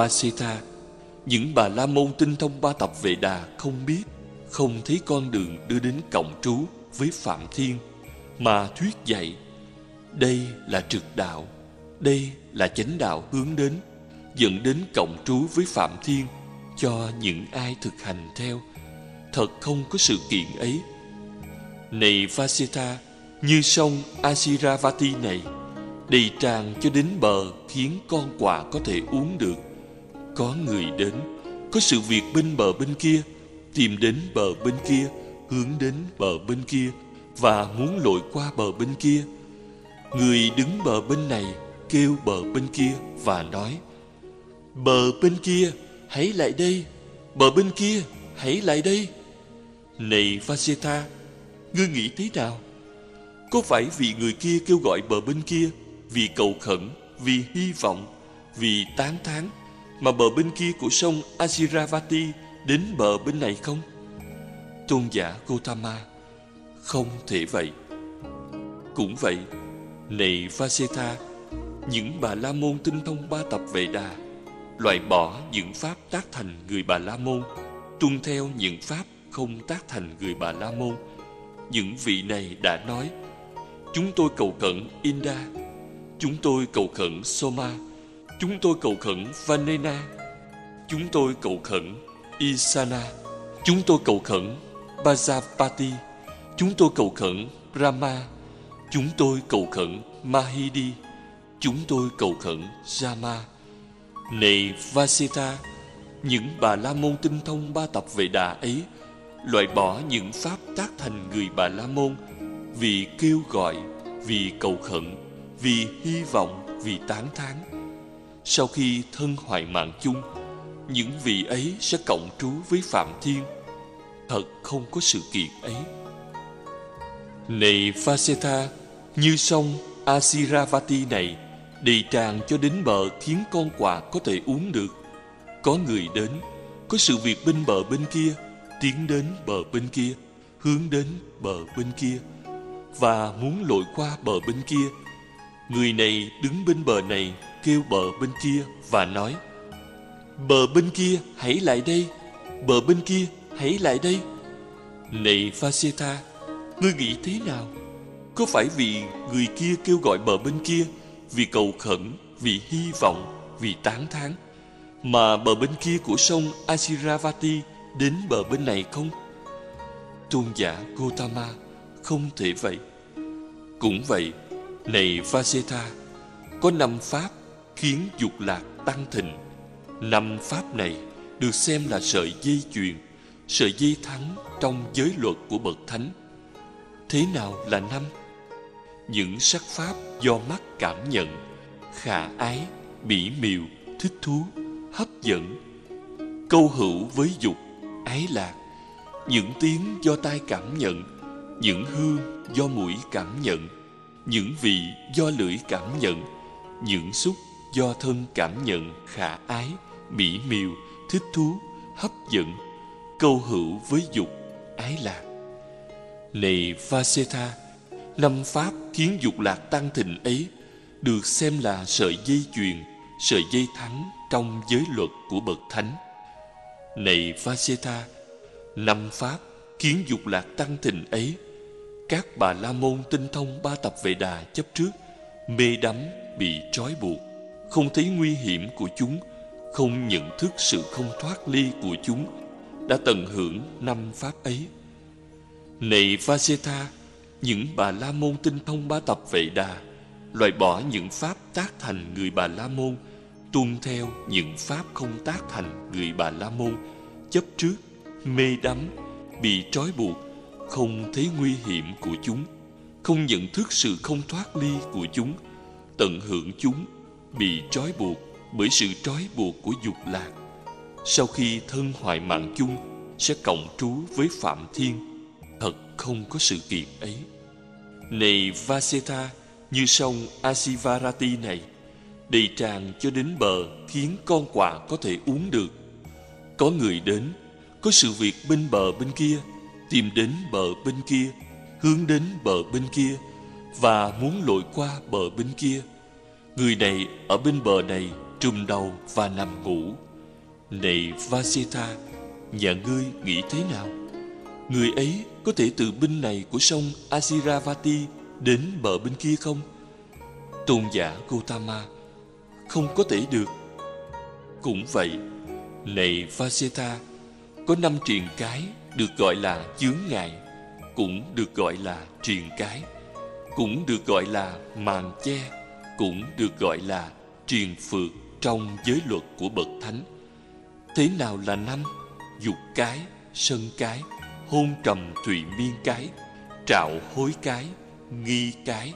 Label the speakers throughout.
Speaker 1: vasita Những bà La Môn tinh thông ba tập về đà không biết, Không thấy con đường đưa đến cộng trú với Phạm Thiên, Mà thuyết dạy, Đây là trực đạo, Đây là chánh đạo hướng đến, Dẫn đến cộng trú với Phạm Thiên Cho những ai thực hành theo Thật không có sự kiện ấy Này vasita Như sông Asiravati này, đầy tràn cho đến bờ khiến con quạ có thể uống được. Có người đến, có sự việc bên bờ bên kia, tìm đến bờ bên kia, hướng đến bờ bên kia và muốn lội qua bờ bên kia. Người đứng bờ bên này kêu bờ bên kia và nói Bờ bên kia, hãy lại đây. Bờ bên kia, hãy lại đây. Này Vaseta, ngươi nghĩ thế nào? Có phải vì người kia kêu gọi bờ bên kia vì cầu khẩn, vì hy vọng, vì tán thán mà bờ bên kia của sông Asiravati đến bờ bên này không? Tôn giả Gotama, không thể vậy. Cũng vậy, này Vaseta, những bà La Môn tinh thông ba tập Vệ Đà, loại bỏ những pháp tác thành người bà La Môn, tuân theo những pháp không tác thành người bà La Môn. Những vị này đã nói, chúng tôi cầu khẩn Inda Chúng tôi cầu khẩn Soma Chúng tôi cầu khẩn Vanena. Chúng tôi cầu khẩn Isana. Chúng tôi cầu khẩn Bajapati. Chúng tôi cầu khẩn Brahma Chúng tôi cầu khẩn Mahidi. Chúng tôi cầu khẩn Jama. Này Vasita Những bà La Môn tinh thông ba tập về đà ấy Loại bỏ những pháp tác thành người bà La Môn Vì kêu gọi Vì cầu khẩn vì hy vọng, vì tán thán. Sau khi thân hoại mạng chung, những vị ấy sẽ cộng trú với Phạm Thiên. Thật không có sự kiện ấy. Này Vaseta như sông Asiravati này, đầy tràn cho đến bờ khiến con quạ có thể uống được. Có người đến, có sự việc bên bờ bên kia, tiến đến bờ bên kia, hướng đến bờ bên kia, và muốn lội qua bờ bên kia Người này đứng bên bờ này Kêu bờ bên kia và nói Bờ bên kia hãy lại đây Bờ bên kia hãy lại đây. Này Vasita Ngươi nghĩ thế nào? Có phải vì người kia kêu gọi bờ bên kia Vì cầu khẩn Vì hy vọng Vì tán thán Mà bờ bên kia của sông Asiravati Đến bờ bên này không? Tôn giả Gotama Không thể vậy. Cũng vậy này Vaseta, có năm pháp khiến dục lạc tăng thịnh. Năm pháp này được xem là sợi dây chuyền, sợi dây thắng trong giới luật của bậc thánh. Thế nào là năm? Những sắc pháp do mắt cảm nhận, khả ái, mỹ miều, thích thú, hấp dẫn, câu hữu với dục, ái lạc, những tiếng do tai cảm nhận, những hương do mũi cảm nhận, những vị do lưỡi cảm nhận những xúc do thân cảm nhận, khả ái, mỹ miều, thích thú, hấp dẫn, câu hữu với dục, ái lạc. Này Vaseta năm pháp khiến dục lạc tăng thịnh ấy được xem là sợi dây chuyền, sợi dây thắng trong giới luật của bậc thánh. Này Vaseta năm pháp khiến dục lạc tăng thịnh ấy, các bà la môn tinh thông ba tập vệ đà chấp trước, mê đắm, bị trói buộc không thấy nguy hiểm của chúng, không nhận thức sự không thoát ly của chúng, đã tận hưởng năm pháp ấy. Này Vaseta những bà la môn tinh thông ba tập vệ đà, loại bỏ những pháp tác thành người bà la môn tuân theo những pháp không tác thành người bà la môn chấp trước, mê đắm, bị trói buộc, không thấy nguy hiểm của chúng, không nhận thức sự không thoát ly của chúng, tận hưởng chúng bị trói buộc bởi sự trói buộc của dục lạc. Sau khi thân hoại mạng chung sẽ cộng trú với phạm thiên. Thật không có sự kiện ấy. Này vaseta như sông asivarati này đầy tràn cho đến bờ khiến con quạ có thể uống được. Có người đến có sự việc bên bờ bên kia tìm đến bờ bên kia, hướng đến bờ bên kia và muốn lội qua bờ bên kia. Người này ở bên bờ này trùm đầu và nằm ngủ. Này Vasita, nhà ngươi nghĩ thế nào? Người ấy có thể từ bên này của sông Asiravati đến bờ bên kia không? Tôn giả Gautama không có thể được. Cũng vậy, này Vasita, có năm triền cái được gọi là chướng ngại, cũng được gọi là triền cái, cũng được gọi là màn che, cũng được gọi là triền phược trong giới luật của bậc thánh. Thế nào là năm? Dục cái, sân cái, hôn trầm thụy miên cái, trạo hối cái, nghi cái.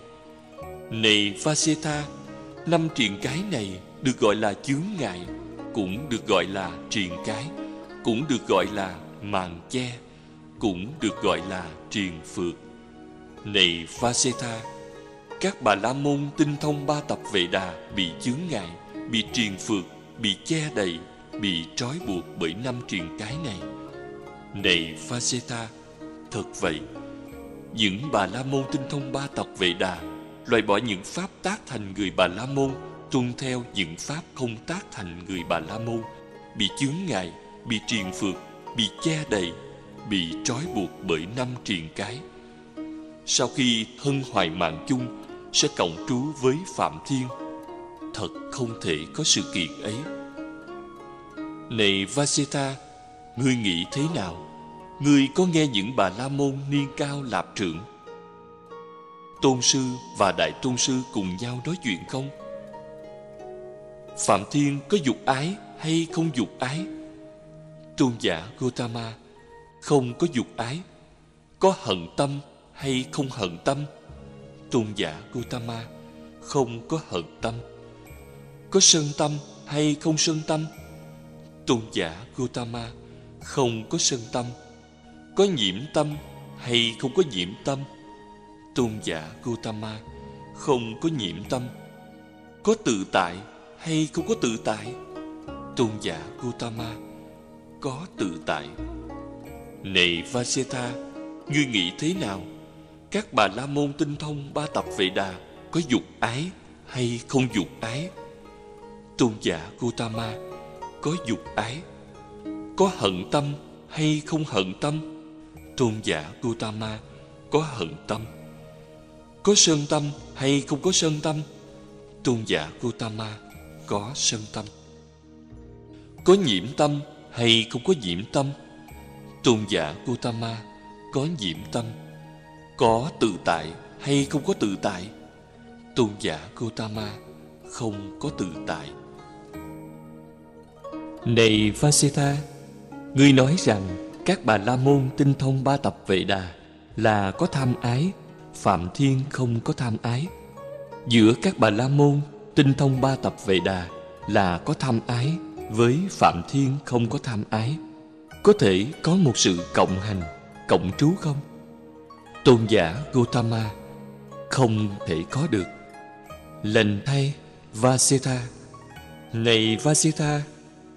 Speaker 1: Này Vaseta, năm triền cái này được gọi là chướng ngại, cũng được gọi là triền cái, cũng được gọi là màn che, cũng được gọi là triền phược. Này Vaseta, các bà la môn tinh thông ba tập vệ đà bị chướng ngại, bị triền phượt bị che đầy, bị trói buộc bởi năm triền cái này. Này Vaseta, thật vậy, những bà la môn tinh thông ba tập vệ đà loại bỏ những pháp tác thành người bà la môn tuân theo những pháp không tác thành người bà la môn bị chướng ngại bị triền phượt bị che đầy bị trói buộc bởi năm triền cái sau khi thân hoài mạng chung sẽ cộng trú với phạm thiên. Thật không thể có sự kiện ấy. Này vaseta, ngươi nghĩ thế nào? Ngươi có nghe những bà la môn niên cao lạp trưởng? Tôn sư và đại tôn sư cùng nhau nói chuyện không? Phạm thiên có dục ái hay không dục ái? Tôn giả gotama không có dục ái. Có hận tâm hay không hận tâm? Tôn giả Gautama không có hận tâm. Có sân tâm hay không sân tâm? Tôn giả Gautama không có sân tâm. Có nhiễm tâm hay không có nhiễm tâm? Tôn giả Gautama không có nhiễm tâm. Có tự tại hay không có tự tại? Tôn giả Gautama có tự tại. Này Vasetha, ngươi nghĩ thế nào? Các bà la môn tinh thông ba tập vệ đà, có dục ái hay không dục ái? Tôn giả gotama có dục ái, có hận tâm hay không hận tâm? Tôn giả gotama có hận tâm, có sân tâm hay không có sân tâm? Tôn giả gotama có sân tâm, có nhiễm tâm hay không có nhiễm tâm? Tôn giả gotama có nhiễm tâm có tự tại hay không có tự tại? Tôn giả gotama không có tự tại. Này vasita ngươi nói rằng các bà la môn tinh thông ba tập vệ đà là có tham ái, phạm thiên không có tham ái. Giữa các bà la môn tinh thông ba tập vệ đà là có tham ái với phạm thiên không có tham ái. Có thể có một sự cộng hành, cộng trú không? Tôn giả Gautama không thể có được. Lành thay vaseta này vaseta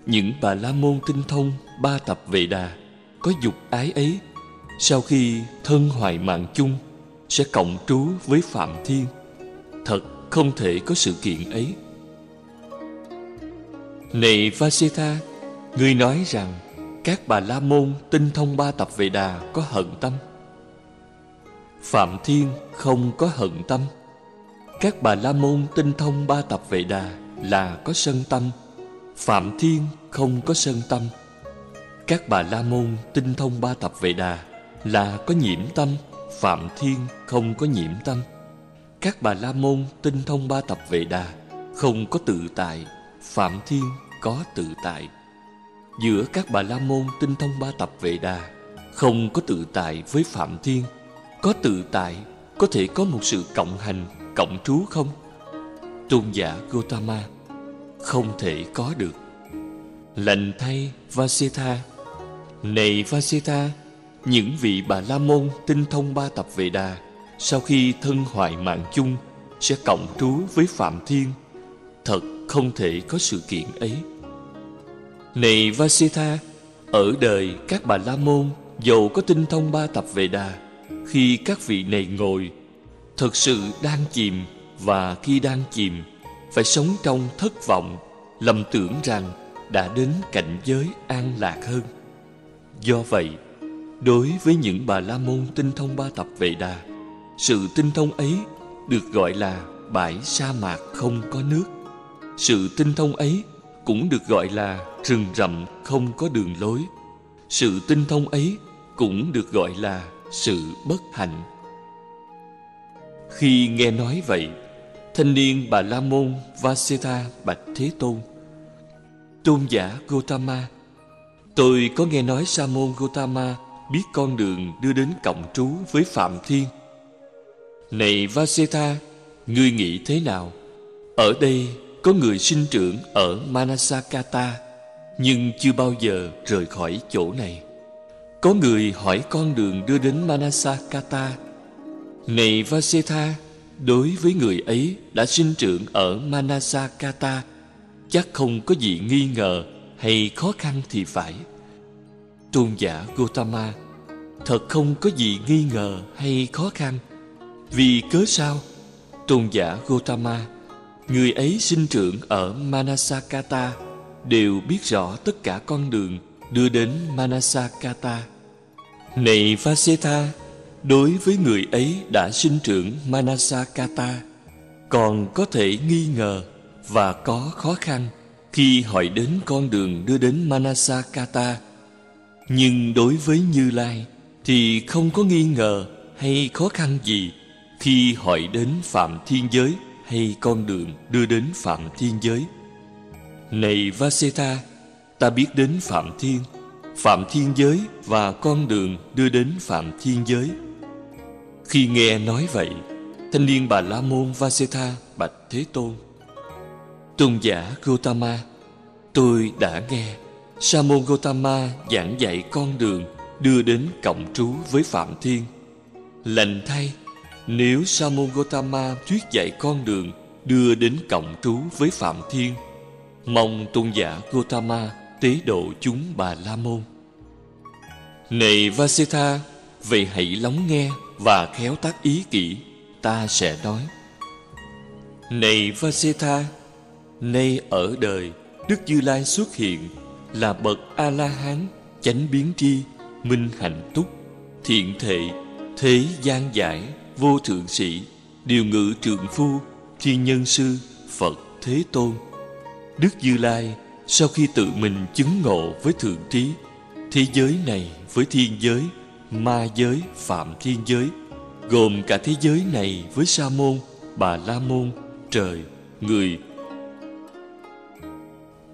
Speaker 1: những bà la môn tinh thông ba tập vệ đà có dục ái ấy, sau khi thân hoại mạng chung, sẽ cộng trú với phạm thiên. Thật không thể có sự kiện ấy. Này vaseta ngươi nói rằng các bà la môn tinh thông ba tập vệ đà có hận tâm phạm thiên không có hận tâm. Các bà la môn tinh thông ba tập vệ đà là có sân tâm, phạm thiên không có sân tâm. Các bà la môn tinh thông ba tập vệ đà là có nhiễm tâm, phạm thiên không có nhiễm tâm. Các bà la môn tinh thông ba tập vệ đà không có tự tại, phạm thiên có tự tại. Giữa các bà la môn tinh thông ba tập vệ đà không có tự tại với phạm thiên có tự tại, có thể có một sự cộng hành, cộng trú không? Tôn giả gotama không thể có được. Lành thay vaseta này vaseta những vị bà la môn tinh thông ba tập vệ đà, sau khi thân hoại mạng chung, sẽ cộng trú với phạm thiên. Thật không thể có sự kiện ấy. Này vasita ở đời các bà la môn, dầu có tinh thông ba tập vệ đà khi các vị này ngồi thực sự đang chìm và khi đang chìm phải sống trong thất vọng lầm tưởng rằng đã đến cảnh giới an lạc hơn. Do vậy, đối với những bà la môn tinh thông ba tập vệ đà, sự tinh thông ấy được gọi là bãi sa mạc không có nước. Sự tinh thông ấy cũng được gọi là rừng rậm không có đường lối. Sự tinh thông ấy cũng được gọi là sự bất hạnh. Khi nghe nói vậy, thanh niên bà La Môn Vasetha bạch Thế Tôn. Tôn giả Gotama, tôi có nghe nói Sa môn Gotama biết con đường đưa đến cộng trú với Phạm Thiên. Này Vasetha, ngươi nghĩ thế nào? Ở đây có người sinh trưởng ở Manasakata nhưng chưa bao giờ rời khỏi chỗ này. Có người hỏi con đường đưa đến Manasakata. Này Vasetha, đối với người ấy đã sinh trưởng ở Manasakata, chắc không có gì nghi ngờ hay khó khăn thì phải. Tôn giả Gotama, thật không có gì nghi ngờ hay khó khăn. Vì cớ sao? Tôn giả Gotama, người ấy sinh trưởng ở Manasakata, đều biết rõ tất cả con đường đưa đến Manasakata. Này Vasetha, đối với người ấy đã sinh trưởng Manasakata, còn có thể nghi ngờ và có khó khăn khi hỏi đến con đường đưa đến Manasakata. Nhưng đối với Như Lai thì không có nghi ngờ hay khó khăn gì khi hỏi đến Phạm Thiên Giới hay con đường đưa đến Phạm Thiên Giới. Này Vasetha, ta biết đến Phạm Thiên, Phạm Thiên Giới và con đường đưa đến Phạm Thiên Giới. Khi nghe nói vậy, thanh niên bà La Môn Vasetha bạch Thế Tôn. Tôn giả Gotama, tôi đã nghe Sa môn Gotama giảng dạy con đường đưa đến cộng trú với Phạm Thiên. Lành thay, nếu Sa môn Gotama thuyết dạy con đường đưa đến cộng trú với Phạm Thiên, mong tôn giả Gotama tế độ chúng bà La Môn. Này Vasetha, vậy hãy lắng nghe và khéo tác ý kỹ, ta sẽ nói. Này Vasetha, nay ở đời, Đức Như Lai xuất hiện là bậc A-la-hán, chánh biến tri, minh hạnh túc, thiện thệ, thế gian giải, vô thượng sĩ, điều ngự trượng phu, thiên nhân sư, Phật Thế Tôn. Đức Như Lai sau khi tự mình chứng ngộ với thượng trí, thế giới này với thiên giới, ma giới, phạm thiên giới, gồm cả thế giới này với sa môn, bà la môn, trời, người,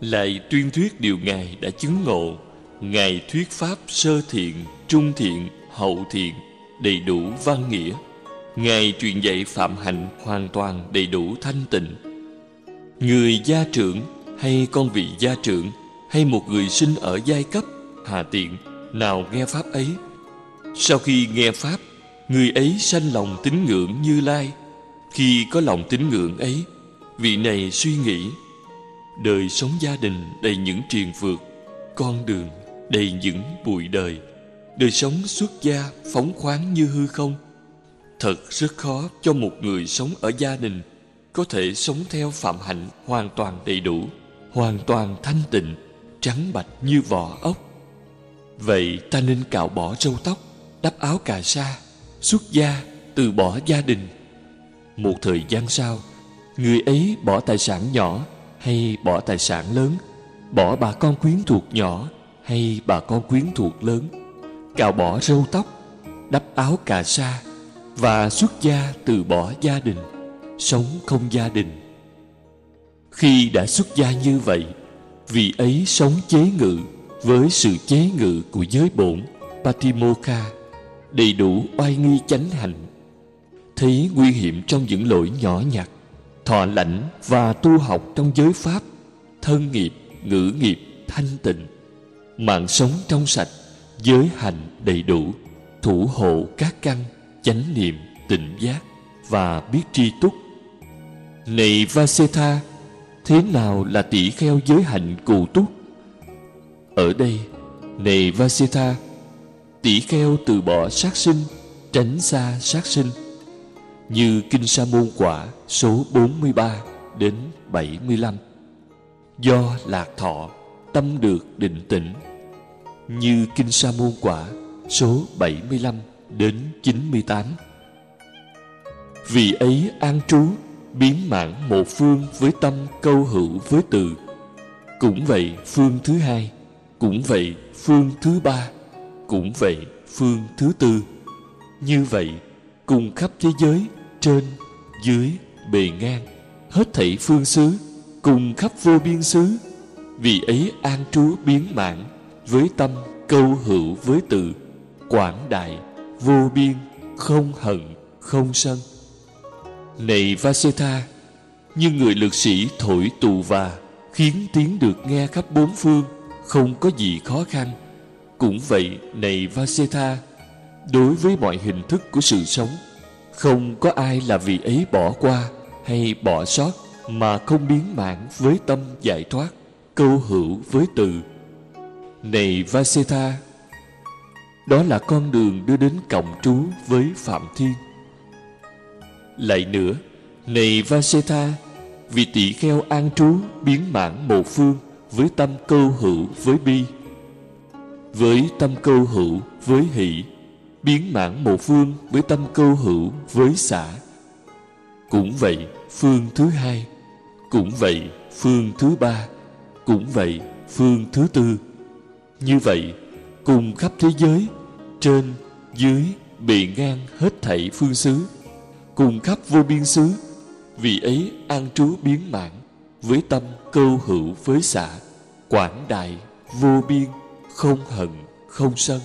Speaker 1: lại tuyên thuyết điều ngài đã chứng ngộ ngài thuyết pháp sơ thiện trung thiện hậu thiện đầy đủ văn nghĩa. Ngài truyền dạy phạm hạnh hoàn toàn đầy đủ thanh tịnh. Người gia trưởng hay con vị gia trưởng, hay một người sinh ở giai cấp, hà tiện, nào nghe pháp ấy? Sau khi nghe pháp, người ấy sanh lòng tín ngưỡng như lai. Khi có lòng tín ngưỡng ấy, vị này suy nghĩ, đời sống gia đình đầy những triền vượt con đường đầy những bụi đời. Đời sống xuất gia phóng khoáng như hư không. Thật rất khó cho một người sống ở gia đình có thể sống theo phạm hạnh hoàn toàn đầy đủ hoàn toàn thanh tịnh, trắng bạch như vỏ ốc. Vậy ta nên cạo bỏ râu tóc, đắp áo cà sa, xuất gia, từ bỏ gia đình. Một thời gian sau, người ấy bỏ tài sản nhỏ hay bỏ tài sản lớn, bỏ bà con quyến thuộc nhỏ hay bà con quyến thuộc lớn. Cạo bỏ râu tóc, đắp áo cà sa và xuất gia từ bỏ gia đình, sống không gia đình khi đã xuất gia như vậy vị ấy sống chế ngự với sự chế ngự của giới bổn patimokha đầy đủ oai nghi chánh hạnh. Thấy nguy hiểm trong những lỗi nhỏ nhặt, thọ lãnh và tu học trong giới pháp, thân nghiệp, ngữ nghiệp, thanh tịnh, mạng sống trong sạch, giới hành đầy đủ, thủ hộ các căn, chánh niệm tỉnh giác và biết tri túc. Này vasetha thế nào là tỷ kheo giới hạnh cù túc? Ở đây này Vasita tỷ kheo từ bỏ sát sinh, tránh xa sát sinh. Như Kinh Sa Môn Quả số 43 đến 75. do lạc thọ, tâm được định tĩnh. Như kinh sa môn quả số 75 đến 98 vì ấy an trú biến mãn một phương với tâm câu hữu với từ. Cũng vậy phương thứ hai, cũng vậy phương thứ ba, cũng vậy phương thứ tư. Như vậy, cùng khắp thế giới, trên, dưới, bề ngang, hết thảy phương xứ, cùng khắp vô biên xứ. Vì ấy an trú biến mãn với tâm câu hữu với từ, quảng đại, vô biên, không hận, không sân này Vasetha như người lực sĩ thổi tù và khiến tiếng được nghe khắp bốn phương, không có gì khó khăn. Cũng vậy, này Vasetha đối với mọi hình thức của sự sống, không có ai là vì ấy bỏ qua hay bỏ sót mà không biến mãn với tâm giải thoát, câu hữu với từ. Này Vasetha đó là con đường đưa đến cộng trú với Phạm Thiên lại nữa, này Vasetha vì tỷ kheo an trú biến mãn một phương với tâm câu hữu với bi, với tâm câu hữu với hỷ, biến mãn một phương với tâm câu hữu với xã cũng vậy, phương thứ hai, cũng vậy, phương thứ ba, cũng vậy, phương thứ tư. Như vậy, cùng khắp thế giới, trên, dưới, bề ngang hết thảy phương xứ cùng khắp vô biên xứ. Vì ấy an trú biến mãn, với tâm câu hữu với xã quảng đại vô biên, không hận, không sân.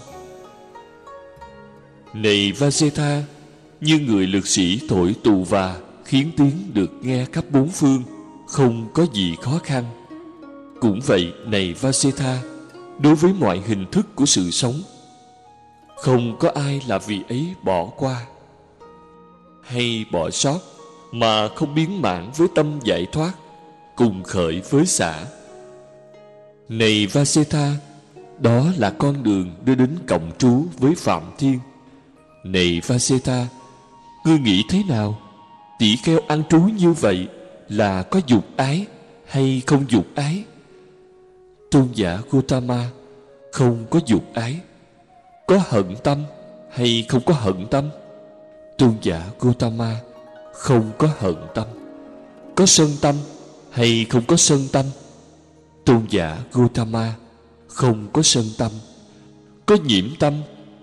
Speaker 1: Này Vasetha như người lực sĩ thổi tù và khiến tiếng được nghe khắp bốn phương, không có gì khó khăn. Cũng vậy, này Vasetha đối với mọi hình thức của sự sống, không có ai là vì ấy bỏ qua hay bỏ sót mà không biến mãn với tâm giải thoát cùng khởi với xã. Này Vasetha đó là con đường đưa đến cộng trú với Phạm Thiên. Này Vasetha Ngươi nghĩ thế nào? Tỷ kheo ăn trú như vậy Là có dục ái Hay không dục ái? Tôn giả Gotama, Không có dục ái. Có hận tâm Hay không có hận tâm? Tôn giả Gautama Không có hận tâm. Có sân tâm Hay không có sân tâm? Tôn giả Gautama không có sân tâm. Có nhiễm tâm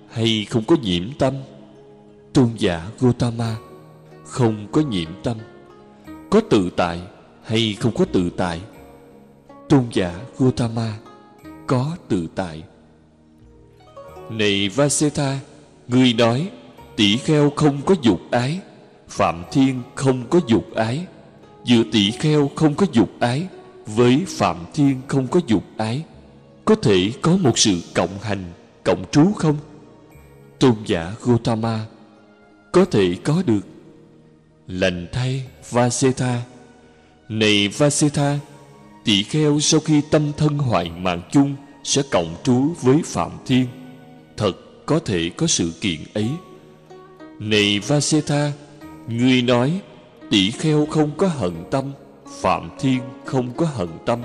Speaker 1: hay không có nhiễm tâm? Tôn giả Gautama không có nhiễm tâm. Có tự tại hay không có tự tại? Tôn giả Gautama có tự tại. Này Vasetha người nói tỷ kheo không có dục ái, phạm thiên không có dục ái. Giữa tỷ kheo không có dục ái, với phạm thiên không có dục ái. Có thể có một sự cộng hành, cộng trú không? Tôn giả Gautama, có thể có được. Lành thay Vasetha. Này Vasetha, tỷ kheo sau khi tâm thân hoại mạng chung sẽ cộng trú với Phạm Thiên, thật có thể có sự kiện ấy này Vasetha người nói, tỷ kheo không có hận tâm, Phạm Thiên không có hận tâm.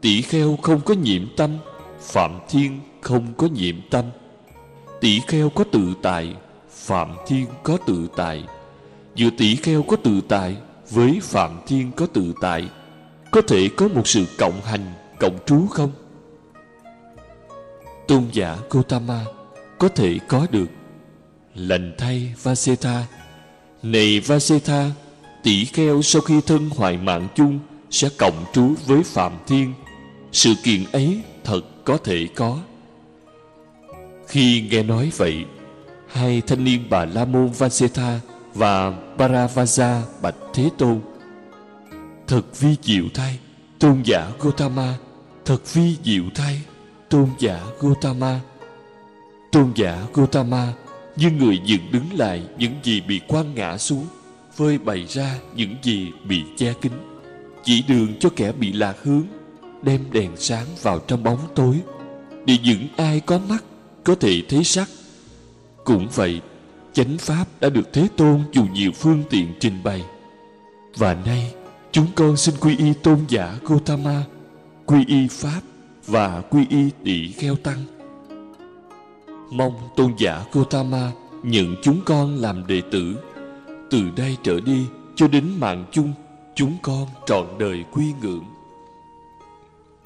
Speaker 1: Tỷ kheo không có nhiễm tâm, phạm thiên không có nhiễm tâm. Tỷ kheo có tự tại, phạm thiên có tự tại. Giữa tỷ kheo có tự tại, với phạm thiên có tự tại, có thể có một sự cộng hành, cộng trú không? Tôn giả Gautama có thể có được lành thay Vasetha này Vasetha tỷ kheo sau khi thân hoại mạng chung sẽ cộng trú với phạm thiên. Sự kiện ấy thật có thể có. Khi nghe nói vậy, hai thanh niên bà la môn vasetha và paravaja bạch thế tôn thật vi diệu thay. Tôn giả gotama thật vi diệu thay. Tôn giả gotama tôn giả gotama như người dựng đứng lại những gì bị quăng ngã xuống phơi bày ra những gì bị che kín. Chỉ đường cho kẻ bị lạc hướng đem đèn sáng vào trong bóng tối. Để những ai có mắt có thể thấy sắc. Cũng vậy chánh pháp đã được thế tôn dùng nhiều phương tiện trình bày. Và nay Chúng con xin quy y tôn giả Gotama, quy y Pháp và quy y tỷ kheo tăng. Mong tôn giả Gotama nhận chúng con làm đệ tử. Từ đây trở đi cho đến mạng chung, chúng con trọn đời quy ngưỡng.